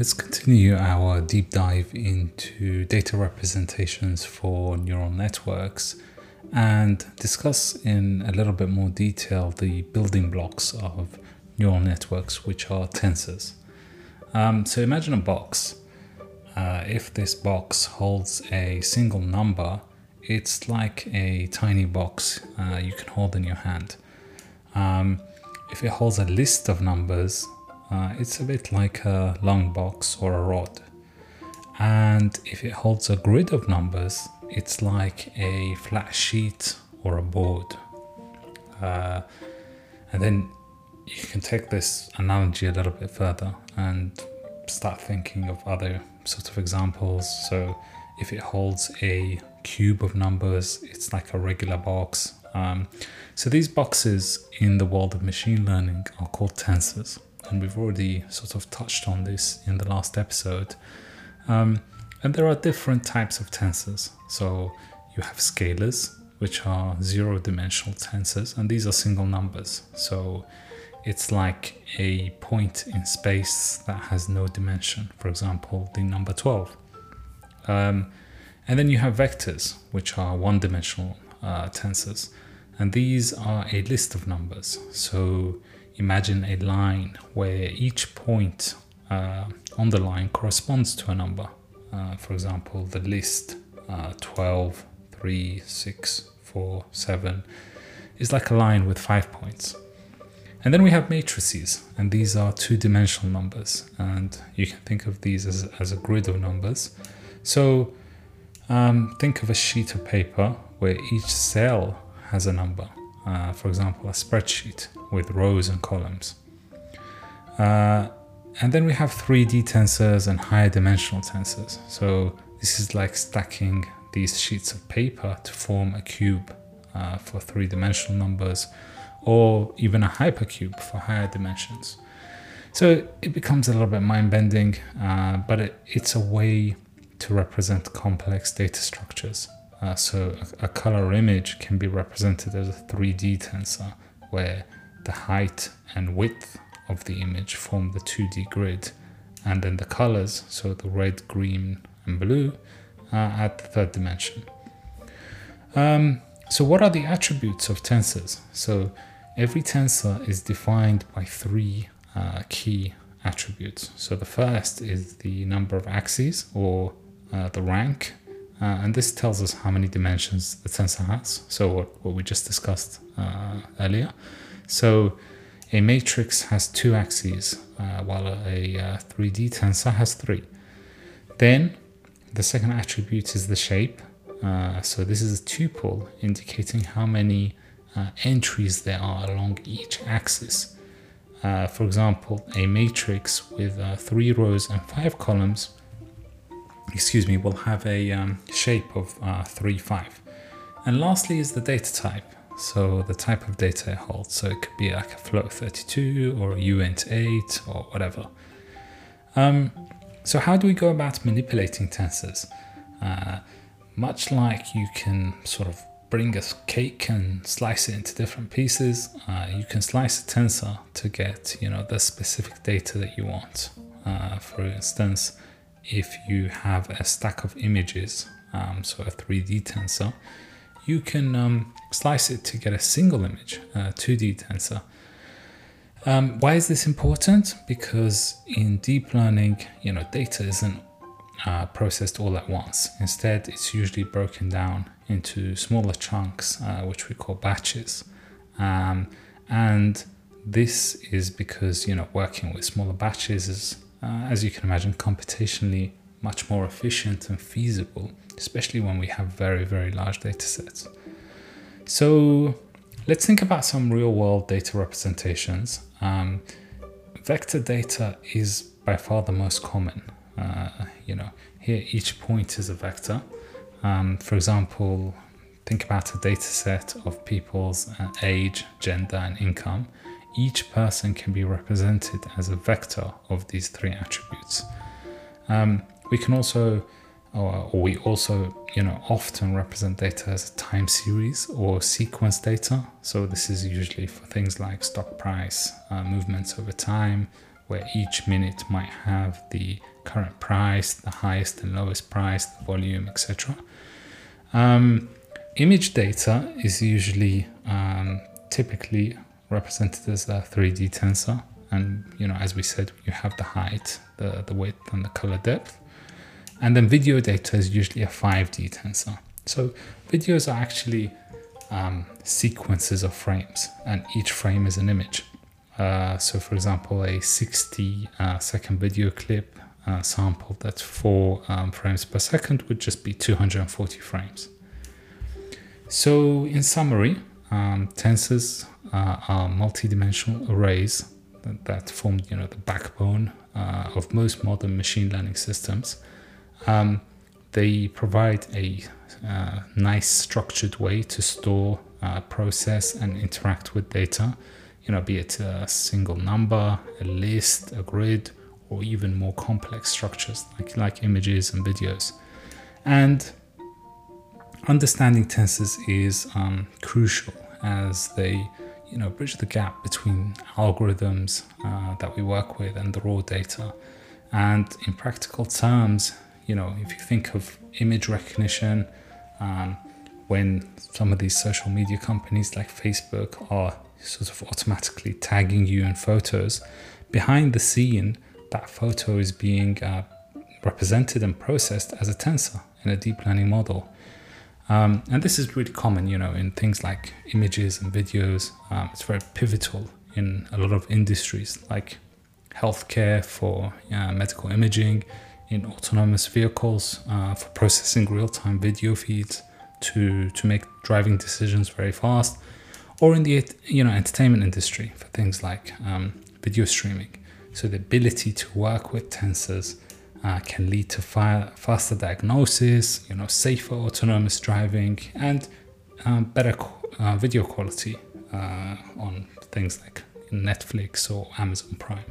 let's continue our deep dive into data representations for neural networks and discuss in a little bit more detail the building blocks of neural networks, which are tensors. Um, so imagine a box. Uh, if this box holds a single number, it's like a tiny box uh, you can hold in your hand. Um, if it holds a list of numbers, uh, it's a bit like a long box or a rod. And if it holds a grid of numbers, it's like a flat sheet or a board. Uh, and then you can take this analogy a little bit further and start thinking of other sort of examples. So if it holds a cube of numbers, it's like a regular box. Um, so these boxes in the world of machine learning are called tensors and we've already sort of touched on this in the last episode. Um, and there are different types of tensors. So you have scalars, which are zero dimensional tensors, and these are single numbers. So it's like a point in space that has no dimension, for example, the number 12. Um, and then you have vectors, which are one dimensional uh, tensors, and these are a list of numbers. So imagine a line where each point uh, on the line corresponds to a number. Uh, for example, the list uh, 12, 3, 6, 4, 7 is like a line with five points. And then we have matrices, and these are two dimensional numbers, and you can think of these as, as a grid of numbers. So um, think of a sheet of paper where each cell has a number uh, for example, a spreadsheet with rows and columns. Uh, and then we have 3D tensors and higher dimensional tensors. So this is like stacking these sheets of paper to form a cube uh, for three dimensional numbers or even a hypercube for higher dimensions. So it becomes a little bit mind bending, uh, but it, it's a way to represent complex data structures. Uh, so a, a, color image can be represented as a 3D tensor where the height and width of the image form the 2D grid and then the colors, so the red, green and blue, uh, at the third dimension. Um, so what are the attributes of tensors? So every tensor is defined by three uh, key attributes. So the first is the number of axes or uh, the rank uh, and this tells us how many dimensions the tensor has. So what, what we just discussed uh, earlier. So a matrix has two axes, uh, while a, a 3D tensor has three. Then the second attribute is the shape. Uh, so this is a tuple indicating how many uh, entries there are along each axis. Uh, for example, a matrix with three rows and five columns excuse me, will have a um, shape of uh, 3, 5. And lastly is the data type. So the type of data it holds. So it could be like a float 32 or a uint8 or whatever. Um, so how do we go about manipulating tensors? Uh, much like you can sort of bring a cake and slice it into different pieces, uh, you can slice a tensor to get you know the specific data that you want. Uh, for instance, if you have a stack of images, um, so a 3D tensor, you can um, slice it to get a single image, a 2D tensor. Um, why is this important? Because in deep learning, you know, data isn't uh, processed all at once. Instead, it's usually broken down into smaller chunks, uh, which we call batches. Um, and this is because, you know, working with smaller batches is uh, as you can imagine, computationally much more efficient and feasible, especially when we have very, very large data sets. So let's think about some real world data representations. Um, vector data is by far the most common. Uh, you know, here each point is a vector. Um, for example, think about a data set of people's uh, age, gender, and income each person can be represented as a vector of these three attributes. Um, we can also, or, we also, you know, often represent data as a time series or sequence data. So this is usually for things like stock price, uh, movements over time, where each minute might have the current price, the highest and lowest price, the volume, etc. Um, image data is usually um, typically represented as a 3D tensor, and you know, as we said, you have the height, the the width, and the color depth. And then video data is usually a 5D tensor. So videos are actually um, sequences of frames, and each frame is an image. Uh, so, for example, a 60 uh, second video clip uh, sample that's four um, frames per second would just be 240 frames. So, in summary, um, tensors are multi-dimensional arrays that, that, form, you know, the backbone uh, of most modern machine learning systems. Um, they provide a uh, nice structured way to store, uh, process, and interact with data. You know, be it a single number, a list, a grid, or even more complex structures like, like images and videos. And understanding tensors is um, crucial as they you know bridge the gap between algorithms uh, that we work with and the raw data and in practical terms you know, if you think of image recognition, um, when some of these social media companies like Facebook are sort of automatically tagging you in photos, behind the scene, that photo is being uh, represented and processed as a tensor in a deep learning model. Um, and this is really common, you know, in things like images and videos. Um, it's very pivotal in a lot of industries like healthcare for uh, medical imaging, in autonomous vehicles uh, for processing real-time video feeds to to make driving decisions very fast, or in the you know entertainment industry for things like um, video streaming. So the ability to work with tensors uh, can lead to faster diagnosis, you know, safer autonomous driving, and um, better uh, video quality uh, on things like Netflix or Amazon Prime.